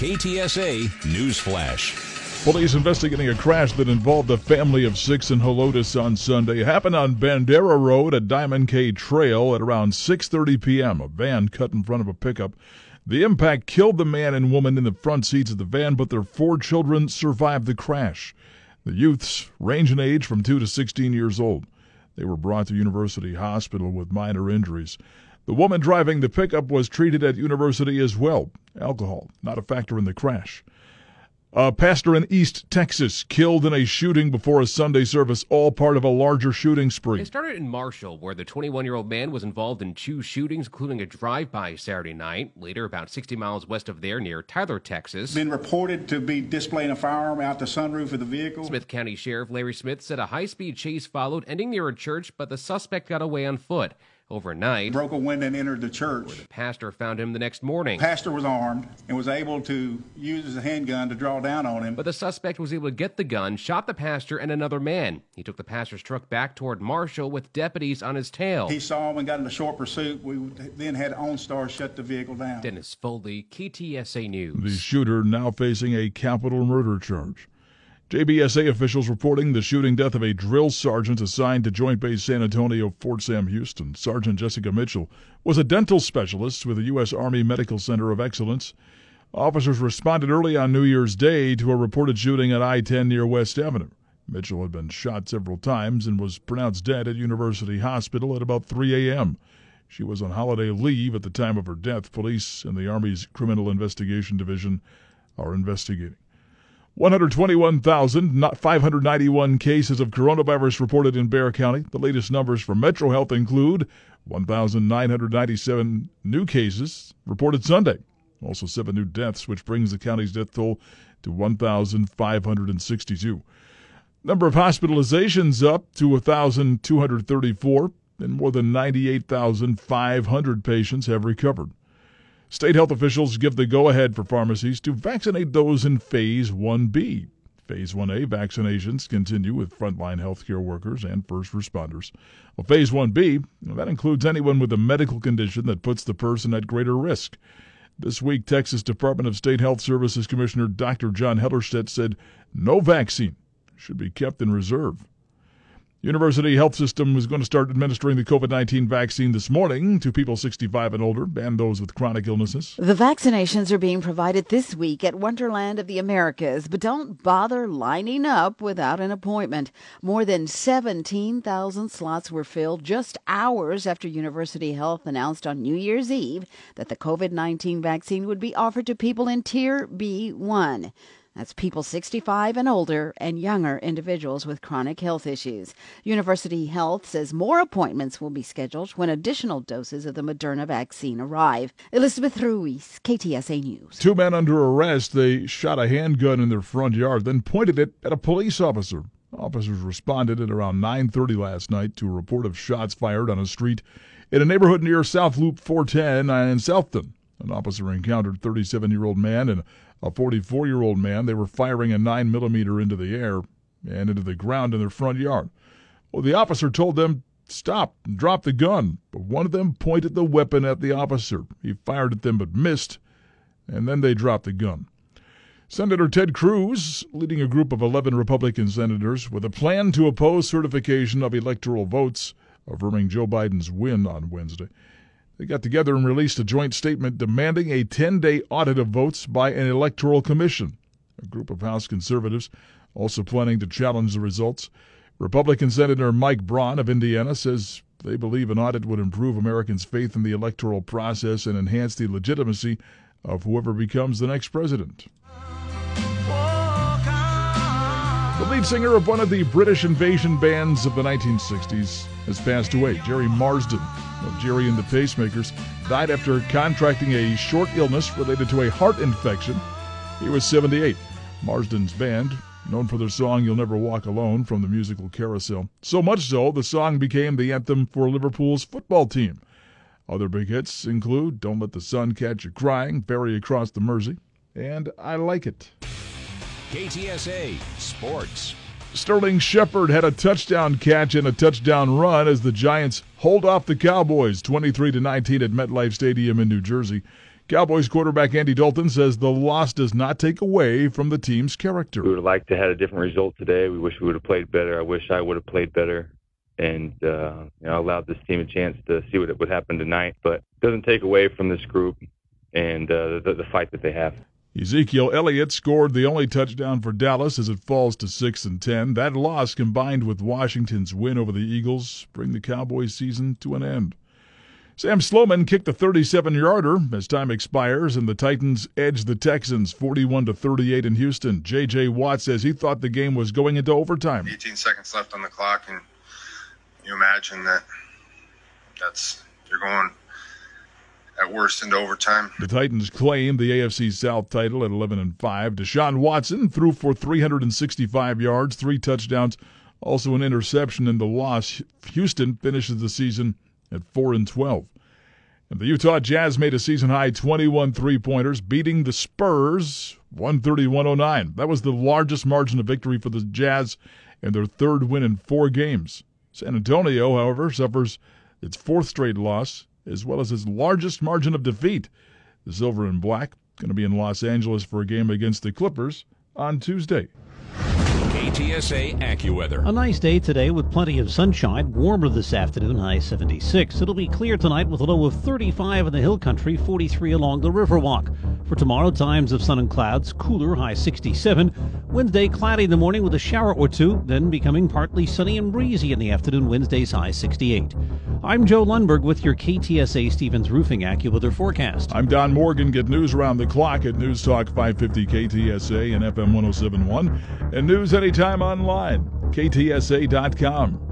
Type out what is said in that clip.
KTSA News Flash. Police investigating a crash that involved a family of six in Helotes on Sunday. It happened on Bandera Road at Diamond K Trail at around 6:30 p.m. A van cut in front of a pickup. The impact killed the man and woman in the front seats of the van, but their four children survived the crash. The youths range in age from 2 to 16 years old. They were brought to University Hospital with minor injuries. The woman driving the pickup was treated at University as well. Alcohol, not a factor in the crash. A pastor in East Texas killed in a shooting before a Sunday service, all part of a larger shooting spree. It started in Marshall, where the 21 year old man was involved in two shootings, including a drive by Saturday night. Later, about 60 miles west of there, near Tyler, Texas. Been reported to be displaying a firearm out the sunroof of the vehicle. Smith County Sheriff Larry Smith said a high speed chase followed, ending near a church, but the suspect got away on foot overnight. Broke a window and entered the church. Where the pastor found him the next morning. The Pastor was armed and was able to use his handgun to draw down on him. But the suspect was able to get the gun, shot the pastor and another man. He took the pastor's truck back toward Marshall with deputies on his tail. He saw him and got in a short pursuit. We then had OnStar shut the vehicle down. Dennis Foley, KTSA News. The shooter now facing a capital murder charge. JBSA officials reporting the shooting death of a drill sergeant assigned to Joint Base San Antonio, Fort Sam Houston. Sergeant Jessica Mitchell was a dental specialist with the U.S. Army Medical Center of Excellence. Officers responded early on New Year's Day to a reported shooting at I 10 near West Avenue. Mitchell had been shot several times and was pronounced dead at University Hospital at about 3 a.m. She was on holiday leave at the time of her death. Police and the Army's Criminal Investigation Division are investigating. 121,591 cases of coronavirus reported in Bexar County. The latest numbers from Metro Health include 1,997 new cases reported Sunday. Also, seven new deaths, which brings the county's death toll to 1,562. Number of hospitalizations up to 1,234, and more than 98,500 patients have recovered. State health officials give the go ahead for pharmacies to vaccinate those in Phase 1B. Phase 1A vaccinations continue with frontline healthcare workers and first responders. Well, Phase 1B, that includes anyone with a medical condition that puts the person at greater risk. This week, Texas Department of State Health Services Commissioner Dr. John Hellerstedt said no vaccine should be kept in reserve. University Health System is going to start administering the COVID 19 vaccine this morning to people 65 and older and those with chronic illnesses. The vaccinations are being provided this week at Wonderland of the Americas, but don't bother lining up without an appointment. More than 17,000 slots were filled just hours after University Health announced on New Year's Eve that the COVID 19 vaccine would be offered to people in Tier B1. That's people 65 and older and younger individuals with chronic health issues. University Health says more appointments will be scheduled when additional doses of the Moderna vaccine arrive. Elizabeth Ruiz, KTSA News. Two men under arrest. They shot a handgun in their front yard, then pointed it at a police officer. Officers responded at around 9:30 last night to a report of shots fired on a street in a neighborhood near South Loop 410 in Southton. An officer encountered 37-year-old man and a 44 year old man. They were firing a 9 millimeter into the air and into the ground in their front yard. Well, the officer told them, stop and drop the gun. But one of them pointed the weapon at the officer. He fired at them but missed, and then they dropped the gun. Senator Ted Cruz, leading a group of 11 Republican senators, with a plan to oppose certification of electoral votes, affirming Joe Biden's win on Wednesday. They got together and released a joint statement demanding a 10 day audit of votes by an electoral commission. A group of House conservatives also planning to challenge the results. Republican Senator Mike Braun of Indiana says they believe an audit would improve Americans' faith in the electoral process and enhance the legitimacy of whoever becomes the next president. Lead singer of one of the British invasion bands of the 1960s has passed away, Gerry Marsden. of Gerry and the Pacemakers, died after contracting a short illness related to a heart infection. He was 78. Marsden's band, known for their song You'll Never Walk Alone from the musical Carousel. So much so, the song became the anthem for Liverpool's football team. Other big hits include Don't Let the Sun Catch You Crying, Ferry Across the Mersey, and I Like It. KTSA Sports. Sterling Shepard had a touchdown catch and a touchdown run as the Giants hold off the Cowboys 23 to 19 at MetLife Stadium in New Jersey. Cowboys quarterback Andy Dalton says the loss does not take away from the team's character. We would have liked to have had a different result today. We wish we would have played better. I wish I would have played better and uh, you know, allowed this team a chance to see what would happen tonight. But it doesn't take away from this group and uh, the, the fight that they have. Ezekiel Elliott scored the only touchdown for Dallas as it falls to 6 and 10. That loss combined with Washington's win over the Eagles bring the Cowboys season to an end. Sam Sloman kicked a 37-yarder as time expires and the Titans edge the Texans 41 to 38 in Houston. JJ Watt says he thought the game was going into overtime. 18 seconds left on the clock and you imagine that that's you're going at worst into overtime. The Titans claim the AFC South title at 11 and 5. Deshaun Watson threw for 365 yards, three touchdowns, also an interception in the loss. Houston finishes the season at 4 and 12. And the Utah Jazz made a season high 21 three-pointers, beating the Spurs 131-09. That was the largest margin of victory for the Jazz and their third win in four games. San Antonio, however, suffers its fourth straight loss as well as his largest margin of defeat. The Silver and Black going to be in Los Angeles for a game against the Clippers on Tuesday. KTSA AccuWeather. A nice day today with plenty of sunshine. Warmer this afternoon, high 76. It'll be clear tonight with a low of 35 in the hill country, 43 along the Riverwalk. For tomorrow, times of sun and clouds, cooler, high 67. Wednesday, cloudy in the morning with a shower or two, then becoming partly sunny and breezy in the afternoon. Wednesday's high 68. I'm Joe Lundberg with your KTSA Stevens Roofing AccuWeather forecast. I'm Don Morgan. Get news around the clock at News Talk 550 KTSA and FM 1071 and news anytime online. KTSA.com.